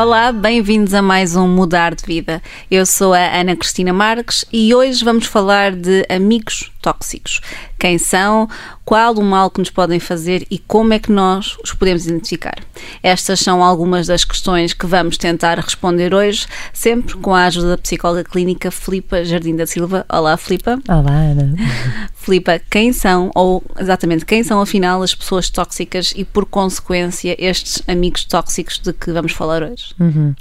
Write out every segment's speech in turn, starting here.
Olá, bem-vindos a mais um Mudar de Vida. Eu sou a Ana Cristina Marques e hoje vamos falar de amigos tóxicos. Quem são, qual o mal que nos podem fazer e como é que nós os podemos identificar. Estas são algumas das questões que vamos tentar responder hoje, sempre com a ajuda da psicóloga clínica Filipa Jardim da Silva. Olá, Filipa. Olá, Ana. Filipa, quem são, ou exatamente, quem são afinal as pessoas tóxicas e por consequência estes amigos tóxicos de que vamos falar hoje? Uhum.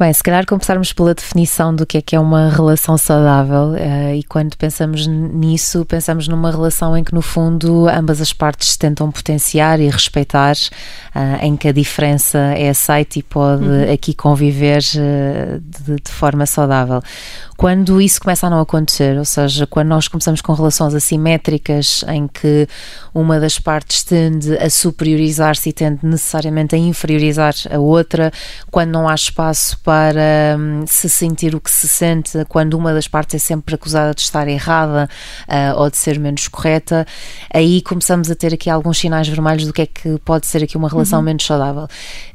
Bem, se calhar começarmos pela definição do que é que é uma relação saudável uh, e quando pensamos nisso, pensamos numa relação em que no fundo ambas as partes tentam potenciar e respeitar, uh, em que a diferença é aceita e pode uhum. aqui conviver uh, de, de forma saudável. Quando isso começa a não acontecer, ou seja, quando nós começamos com relações assimétricas em que uma das partes tende a superiorizar-se e tende necessariamente a inferiorizar a outra, quando não há espaço para hum, se sentir o que se sente, quando uma das partes é sempre acusada de estar errada uh, ou de ser menos correta, aí começamos a ter aqui alguns sinais vermelhos do que é que pode ser aqui uma relação uhum. menos saudável.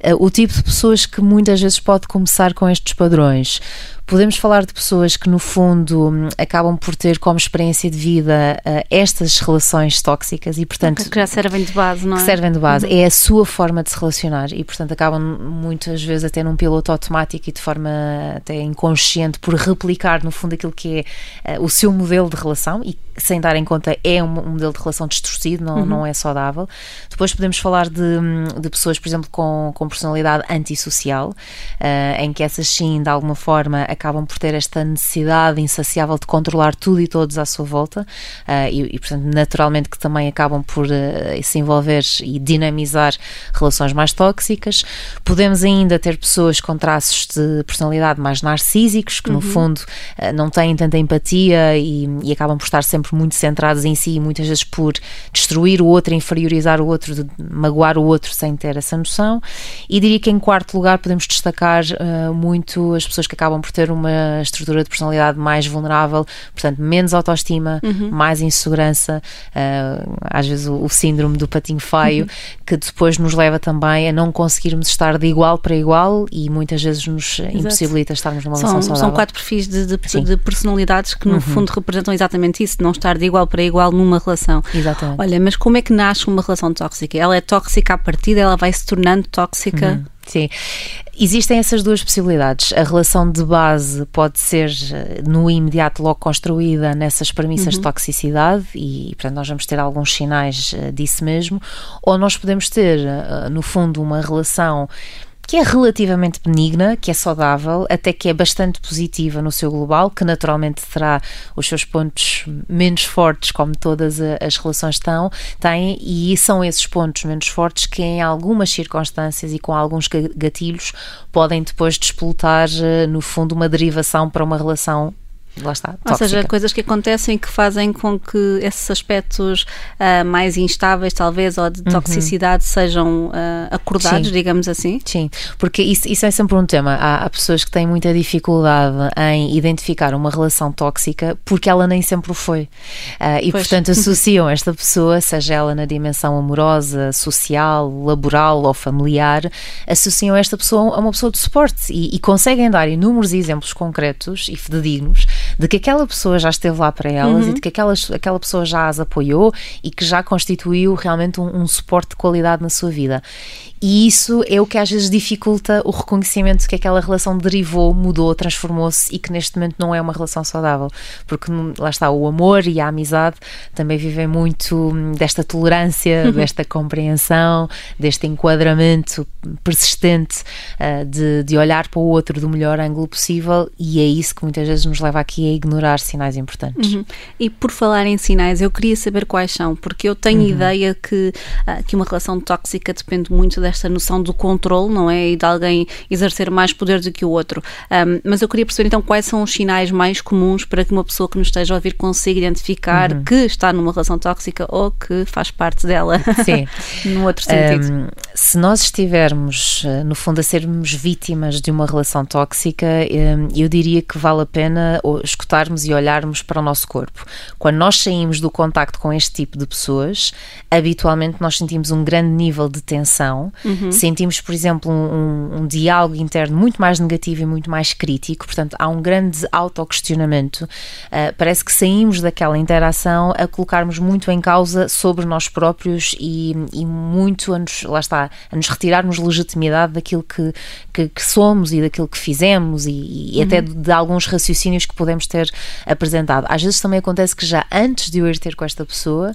Uh, o tipo de pessoas que muitas vezes pode começar com estes padrões podemos falar de pessoas que, no fundo, acabam por ter como experiência de vida uh, estas relações tóxicas e, portanto. Que já servem de base, não é? Que servem de base. Uhum. É a sua forma de se relacionar e, portanto, acabam muitas vezes até num piloto automático e de forma até inconsciente por replicar, no fundo, aquilo que é uh, o seu modelo de relação e, sem dar em conta, é um, um modelo de relação distorcido, não, uhum. não é saudável. Depois podemos falar de, de pessoas, por exemplo, com, com personalidade antissocial, uh, em que essas sim, de alguma forma, acabam por ter esta necessidade insaciável de controlar tudo e todos à sua volta uh, e, e, portanto, naturalmente que também acabam por uh, se envolver e dinamizar relações mais tóxicas. Podemos ainda ter pessoas com traços de personalidade mais narcísicos, que no uhum. fundo uh, não têm tanta empatia e, e, acabam por estar sempre muito centrados em si e muitas vezes por destruir o outro, inferiorizar o outro, magoar o outro sem ter essa noção. E diria que em quarto lugar podemos destacar muito as pessoas que acabam por ter uma estrutura de personalidade mais vulnerável, portanto, menos autoestima, uhum. mais insegurança, uh, às vezes o, o, síndrome do patinho feio, uhum. que depois nos leva também a não conseguirmos estar de igual para igual e muitas vezes nos Exato. impossibilita estarmos numa são, relação saudável. São quatro perfis de, de, de personalidades que, no uhum. fundo, representam exatamente isso, não estar de igual para igual numa relação. Exatamente. Olha, mas como é que nasce uma relação tóxica? Ela é tóxica à partida, ela vai se tornando tóxica uhum. Sim, existem essas duas possibilidades. A relação de base pode ser eh, no imediato logo construída nessas premissas uhum. de toxicidade e, portanto, nós vamos ter alguns sinais eh, disso mesmo, ou nós podemos ter, eh, no fundo, uma relação que é relativamente benigna, que é saudável, até que é bastante positiva no seu global, que naturalmente terá os seus pontos menos fortes, como todas as relações estão, têm, e são esses pontos menos fortes que, em algumas circunstâncias e com alguns gatilhos, podem depois despoltar, eh, no fundo, uma derivação para uma relação lá está. Tóxica. Ou seja, coisas que acontecem que fazem com que esses aspectos uh, mais instáveis, talvez, ou de uhum. toxicidade uhum. sejam uh, acordados, Sim. digamos assim? Sim, porque isso, isso é sempre um tema. Há, há, pessoas que têm muita dificuldade em identificar uma relação tóxica porque ela nem sempre foi. Uh, e, pois. portanto, associam esta pessoa, seja ela na dimensão amorosa, social, laboral ou familiar, associam esta pessoa a uma pessoa de suporte e, e conseguem dar inúmeros exemplos concretos e fidedignos de que aquela pessoa já esteve lá para elas uhum. e de que aquela, aquela pessoa já as apoiou e que já constituiu realmente um, um suporte de qualidade na sua vida. E isso é o que às vezes dificulta o reconhecimento que aquela relação derivou, mudou, transformou-se e que neste momento não é uma relação saudável. Porque lá está, o amor e a amizade também vivem muito hum, desta tolerância, desta compreensão, deste enquadramento persistente uh, de, de olhar para o outro do melhor ângulo possível e é isso que muitas vezes nos leva aqui a ignorar sinais importantes. Uhum. E por falar em sinais, eu queria saber quais são, porque eu tenho uhum. ideia que, uh, que uma relação tóxica depende muito desta noção do controle, não é? E de alguém exercer mais poder do que o outro. Um, mas eu queria perceber então quais são os sinais mais comuns para que uma pessoa que nos esteja a ouvir consiga identificar uhum. que está numa relação tóxica ou que faz parte dela. Sim. no outro sentido. Um, se nós estivermos, eh, no fundo, a sermos vítimas de uma relação tóxica, eu diria que vale a pena escutarmos e olharmos para o nosso corpo. Quando nós saímos do contacto com este tipo de pessoas, habitualmente nós sentimos um grande nível de tensão uhum. sentimos, por exemplo, um, um, diálogo interno muito mais negativo e muito mais crítico, portanto, há um grande autoquestionamento. Uh, parece que saímos daquela interação a colocarmos muito em causa sobre nós próprios e, e muito a nos, lá está, a nos retirarmos legitimidade daquilo que, que, que somos e daquilo que fizemos e, e uhum. até de, de alguns raciocínios que podemos ter apresentado. Às vezes também acontece que já antes de eu ir ter com esta pessoa,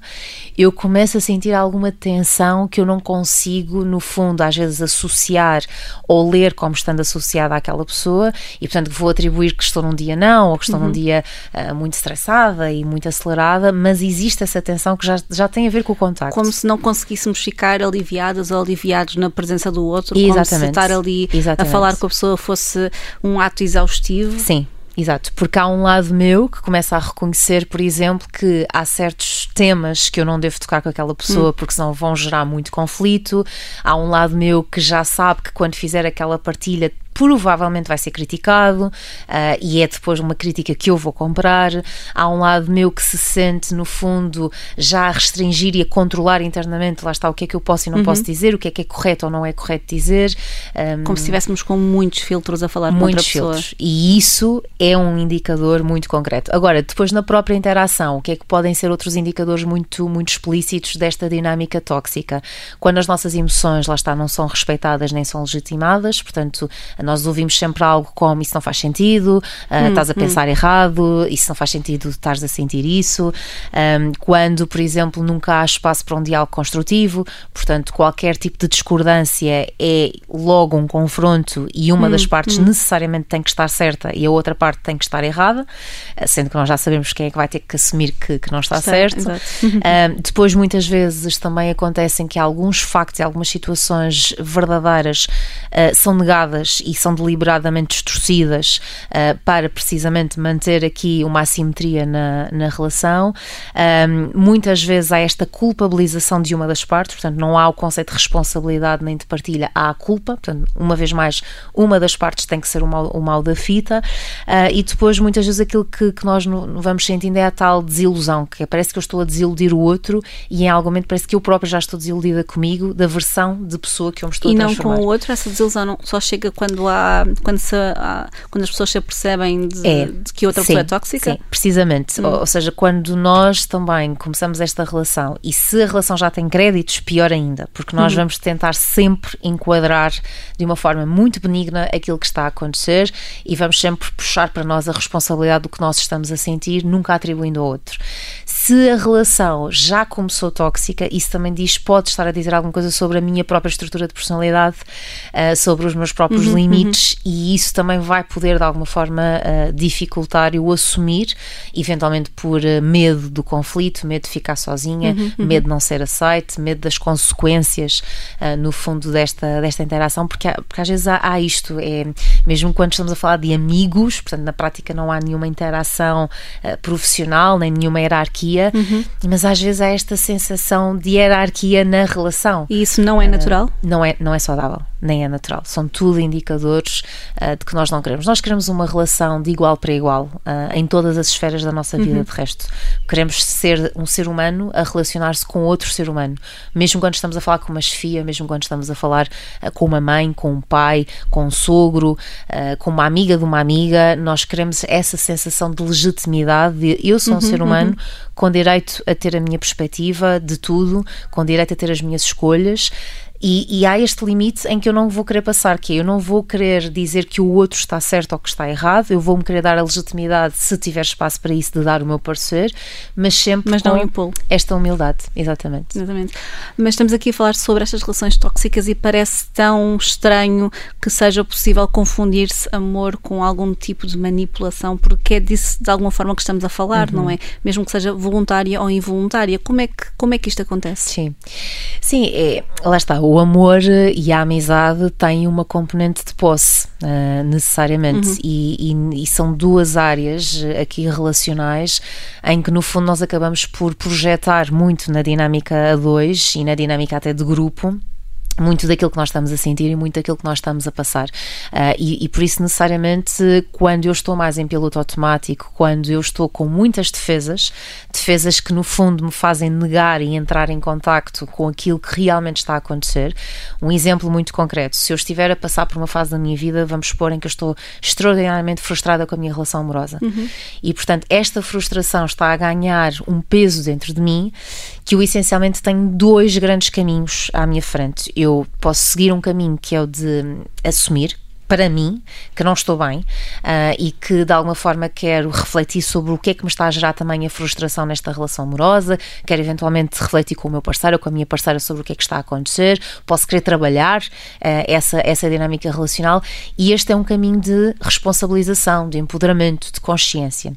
eu começo a sentir alguma tensão que eu não consigo, no fundo, às vezes associar ou ler como estando associada àquela pessoa e, portanto, vou atribuir que estou num dia não ou que estou uhum. num dia uh, muito estressada e muito acelerada, mas existe essa tensão que já, já tem a ver com o contacto. Como se não conseguíssemos ficar aliviadas ou aliviados na presença do outro, Exatamente. como se estar ali Exatamente. a falar com a pessoa fosse um ato exaustivo. Sim. Exato, porque há um lado meu que começa a reconhecer, por exemplo, que há certos temas que eu não devo tocar com aquela pessoa hum. porque senão vão gerar muito conflito. Há um lado meu que já sabe que quando fizer aquela partilha provavelmente vai ser criticado uh, e é depois uma crítica que eu vou comprar. Há um lado meu que se sente, no fundo, já a restringir e a controlar internamente, lá está, o que é que eu posso e não uhum. posso dizer, o que é que é correto ou não é correto dizer. Um, Como se estivéssemos com muitos filtros a falar com outra pessoa. Filtros. E isso é um indicador muito concreto. Agora, depois na própria interação, o que é que podem ser outros indicadores muito, muito explícitos desta dinâmica tóxica? Quando as nossas emoções, lá está, não são respeitadas nem são legitimadas, portanto, nós ouvimos sempre algo como isso não faz sentido, uh, hum, estás a hum. pensar hum. errado, isso não faz sentido, estás a sentir isso. Um, quando, por exemplo, nunca há espaço para um diálogo construtivo, portanto, qualquer tipo de discordância é logo um confronto e uma hum, das partes hum. necessariamente tem que estar certa e a outra parte tem que estar errada, ah, sendo que nós já sabemos quem é que vai ter que assumir que, que não está, está certo. Um, depois, muitas vezes, também acontecem que alguns factos e algumas situações verdadeiras uh, são negadas e são deliberadamente distorcidas uh, para precisamente manter aqui uma assimetria na, na relação. Um, muitas vezes há esta culpabilização de uma das partes, portanto, não há o conceito de responsabilidade nem de partilha, há a culpa. Portanto, uma vez mais, uma das partes tem que ser o mal, o mal da fita. Uh, e depois, muitas vezes, aquilo que, que nós no, vamos sentindo é a tal desilusão, que é, parece que eu estou a desiludir o outro e em algum momento parece que eu própria já estou desiludida comigo da versão de pessoa que eu me estou e a transformar. E não com o outro, essa desilusão não, só chega quando quando há quando, se, há, quando as pessoas se apercebem de, é, de que outra sim, pessoa é tóxica? Sim, precisamente. Hum. Ou, ou, seja, quando nós também começamos esta relação e se a relação já tem créditos, pior ainda, porque nós hum. vamos tentar sempre enquadrar de uma forma muito benigna aquilo que está a acontecer e vamos sempre puxar para nós a responsabilidade do que nós estamos a sentir, nunca atribuindo ao outro. Se a relação já começou tóxica, isso também diz, pode estar a dizer alguma coisa sobre a minha própria estrutura de personalidade, uh, sobre os meus próprios uhum, limites, uhum. e isso também vai poder, de alguma forma, uh, dificultar eu assumir, eventualmente por uh, medo do conflito, medo de ficar sozinha, uhum, uhum. medo de não ser aceite, medo das consequências, no fundo, desta, desta interação, porque, há, porque às vezes há, há, isto, é, mesmo quando estamos a falar de amigos, portanto, na prática não há nenhuma interação profissional, nem nenhuma hierarquia uhum. mas às vezes há esta sensação de hierarquia na relação. E isso não é uh, natural? Não é, não é saudável, nem é natural. São tudo indicadores uh, de que nós não queremos. Nós queremos uma relação de igual para igual uh, em todas as esferas da nossa vida, uhum. de resto. Queremos ser um ser humano a relacionar-se com outro ser humano, mesmo quando estamos a falar com uma chefia, mesmo quando estamos a falar com uma mãe, com um pai, com um sogro, com uma amiga de uma amiga, nós queremos essa sensação de legitimidade de eu sou um uhum, ser humano uhum com direito a ter a minha perspectiva de tudo, com direito a ter as minhas escolhas e, e, há este limite em que eu não vou querer passar, que é, eu não vou querer dizer que o outro está certo ou que está errado, eu vou-me querer dar a legitimidade, se tiver espaço para isso, de dar o meu parecer, mas sempre mas não com esta humildade, exatamente. Exatamente. Mas estamos aqui a falar sobre estas relações tóxicas e parece tão estranho que seja possível confundir-se amor com algum tipo de manipulação, porque é disso de alguma forma que estamos a falar, uhum. não é? Mesmo que seja voluntária ou involuntária. Como é que, como é que isto acontece? Sim. Sim, é, lá está o amor e a amizade têm uma componente de posse, uh, necessariamente, uhum. e, e, e, são duas áreas aqui relacionais em que, no fundo, nós acabamos por projetar muito na dinâmica a dois e na dinâmica até de grupo muito daquilo que nós estamos a sentir e muito daquilo que nós estamos a passar. Uh, e, e, por isso, necessariamente, quando eu estou mais em piloto automático, quando eu estou com muitas defesas, defesas que no fundo me fazem negar e entrar em contacto com aquilo que realmente está a acontecer. Um exemplo muito concreto: se eu estiver a passar por uma fase da minha vida, vamos supor, em que eu estou extraordinariamente frustrada com a minha relação amorosa. Uhum. E portanto, esta frustração está a ganhar um peso dentro de mim que eu essencialmente tenho dois grandes caminhos à minha frente. Eu posso seguir um caminho que é o de assumir para mim, que não estou bem uh, e que de alguma forma quero refletir sobre o que é que me está a gerar também a frustração nesta relação amorosa, quero eventualmente refletir com o meu parceiro ou com a minha parceira sobre o que é que está a acontecer, posso querer trabalhar uh, essa, essa dinâmica relacional e este é um caminho de responsabilização, de empoderamento, de consciência.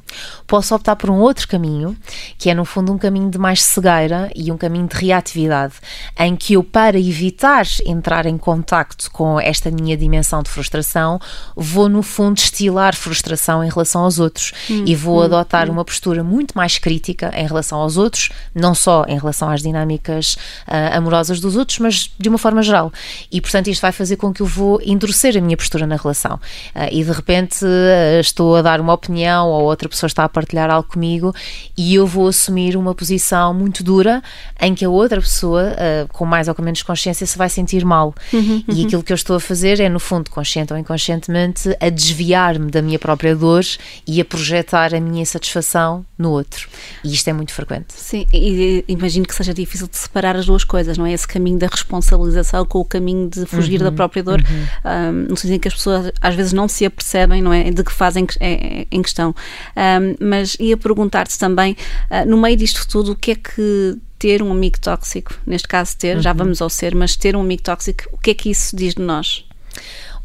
Posso optar por um outro caminho, que é no fundo um caminho de mais cegueira e um caminho de reatividade, em que eu, para evitar entrar em contacto com esta minha dimensão de frustração, frustração, vou no fundo estilar frustração em relação aos outros hum, e vou hum, adotar hum. uma postura muito mais crítica em relação aos outros, não só em relação às dinâmicas uh, amorosas dos outros, mas de uma forma geral. E portanto isto vai fazer com que eu vou endurecer a minha postura na relação. Uh, e de repente uh, estou a dar uma opinião ou outra pessoa está a partilhar algo comigo e eu vou assumir uma posição muito dura em que a outra pessoa, com mais ou com menos consciência, se vai sentir mal. Uhum, uhum. E aquilo que eu estou a fazer é, no fundo, consciente ou inconscientemente, a desviar-me da minha própria dor e a projetar a minha insatisfação no outro. E isto é muito frequente. Sim, e imagino que seja difícil de separar as duas coisas, não é? Esse caminho da responsabilização com o caminho de fugir uhum, da própria dor, uhum. um, no sentido em que as pessoas às vezes não se apercebem, não é? De que fazem é, em questão. Um, mas ia perguntar-te também, uh, no meio disto tudo, o que é que ter um amigo tóxico, neste caso ter, uhum. já vamos ao ser, mas ter um amigo tóxico, o que é que isso diz de nós?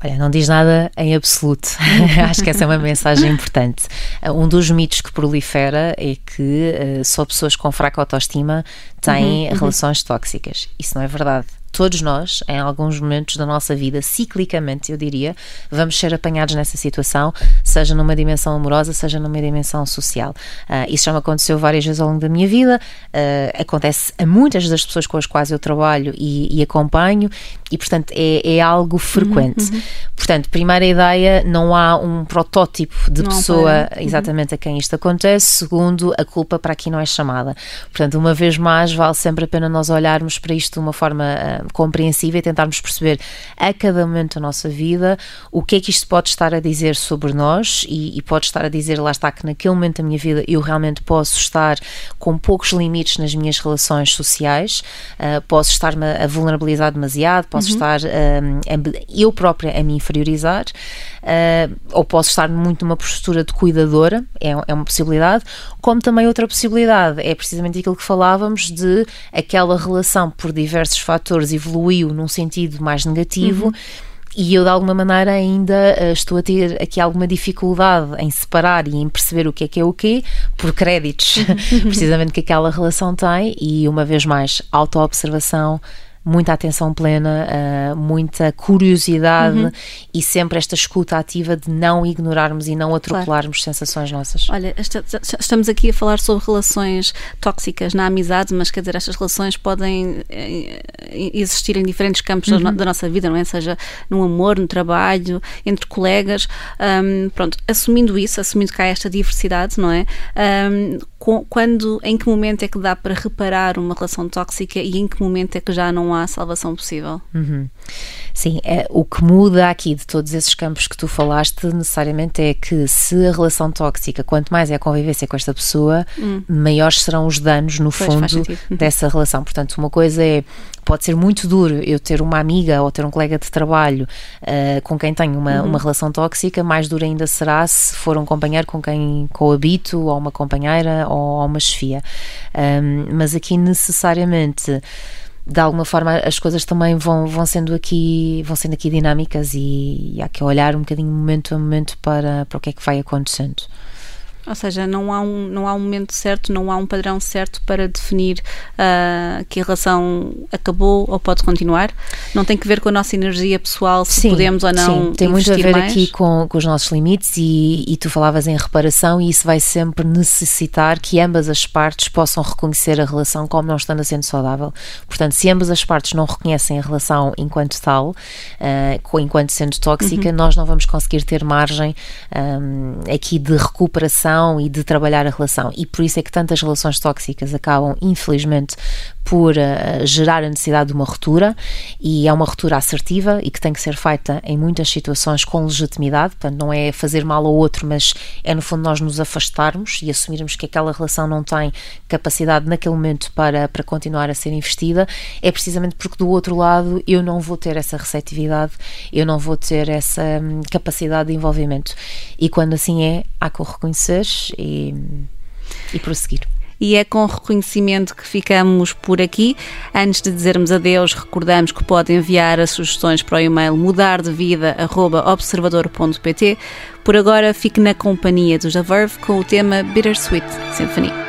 Olha, não diz nada em absoluto. Acho que essa é uma mensagem importante. Um dos mitos que prolifera é que uh, só pessoas com fraca autoestima têm uhum, uhum. relações tóxicas. Isso não é verdade todos nós, em alguns momentos da nossa vida, ciclicamente, eu diria, vamos ser apanhados nessa situação, seja numa dimensão amorosa, seja numa dimensão social. Uh, isso já me aconteceu várias vezes ao longo da minha vida, uh, acontece a muitas das pessoas com as quais eu trabalho e, e acompanho, e portanto é, é algo frequente. Uhum, uhum. Portanto, primeira ideia, não há um protótipo de não pessoa uhum. exatamente a quem isto acontece. Segundo, a culpa para aqui não é chamada. Portanto, uma vez mais, vale sempre a pena nós olharmos para isto de uma forma uh, compreensível e tentarmos perceber a cada momento da nossa vida o que é que isto pode estar a dizer sobre nós e, e pode estar a dizer, lá está, que naquele momento da minha vida eu realmente posso estar com poucos limites nas minhas relações sociais, uh, posso estar-me a vulnerabilizar demasiado, posso uhum. estar uh, eu própria a me inferiorizar, uh, ou posso estar muito numa postura de cuidadora, é, é uma possibilidade, como também outra possibilidade é precisamente aquilo que falávamos de aquela relação por diversos fatores evoluiu num sentido mais negativo. Uhum e eu de alguma maneira ainda uh, estou a ter aqui alguma dificuldade em separar e em perceber o que é que é o quê por créditos precisamente que aquela relação tem e uma vez mais autoobservação muita atenção plena, uh, muita curiosidade uhum. e sempre esta escuta ativa de não ignorarmos e não atropelarmos claro. sensações nossas. Olha, esta, estamos aqui a falar sobre relações tóxicas na amizade, mas quer dizer, estas relações podem eh, existir em diferentes campos uhum. da nossa vida, não é? Seja no amor, no trabalho, entre colegas. Um, pronto, assumindo isso, assumindo que há esta diversidade, não é? Um, quando, em que momento é que dá para reparar uma relação tóxica e em que momento é que já não há salvação possível? Uhum. Sim, é, o que muda aqui de todos esses campos que tu falaste necessariamente é que se a relação tóxica, quanto mais é a convivência com esta pessoa, hum. maiores serão os danos no pois, fundo uhum. dessa relação. Portanto, uma coisa é pode ser muito duro eu ter uma amiga ou ter um colega de trabalho uh, com quem tenho uma, uhum. uma relação tóxica, mais duro ainda será se for um companheiro com quem coabito, ou uma companheira, ou uma chefia. Um, mas aqui necessariamente de alguma forma as coisas também vão, vão sendo aqui vão sendo aqui dinâmicas e, e há que olhar um bocadinho momento a momento para, para o que é que vai acontecendo. Ou seja, não há um, não há um momento certo, não há um padrão certo para definir uh, que a relação acabou ou pode continuar. Não tem que ver com a nossa energia pessoal, se sim, podemos ou não. Sim, tem muito a ver mais. aqui com, com os nossos limites e, e tu falavas em reparação e isso vai sempre necessitar que ambas as partes possam reconhecer a relação como não estando sendo saudável. Portanto, se ambas as partes não reconhecem a relação enquanto tal, uh, enquanto sendo tóxica, uhum. nós não vamos conseguir ter margem um, aqui de recuperação e de trabalhar a relação. E por isso é que tantas relações tóxicas acabam, infelizmente, por uh, gerar a necessidade de uma ruptura e é uma ruptura assertiva e que tem que ser feita em muitas situações com legitimidade, portanto não é fazer mal ao outro, mas é no fundo nós nos afastarmos e assumirmos que aquela relação não tem capacidade naquele momento para, para continuar a ser investida, é precisamente porque do outro lado eu não vou ter essa receptividade, eu não vou ter essa hum, capacidade de envolvimento. E quando assim é, há que o reconhecer e, e prosseguir e é com reconhecimento que ficamos por aqui. Antes de dizermos adeus, recordamos que pode enviar as sugestões para o e-mail mudardevida.observador.pt. Por agora, fique na companhia dos The com o tema Bittersweet Symphony.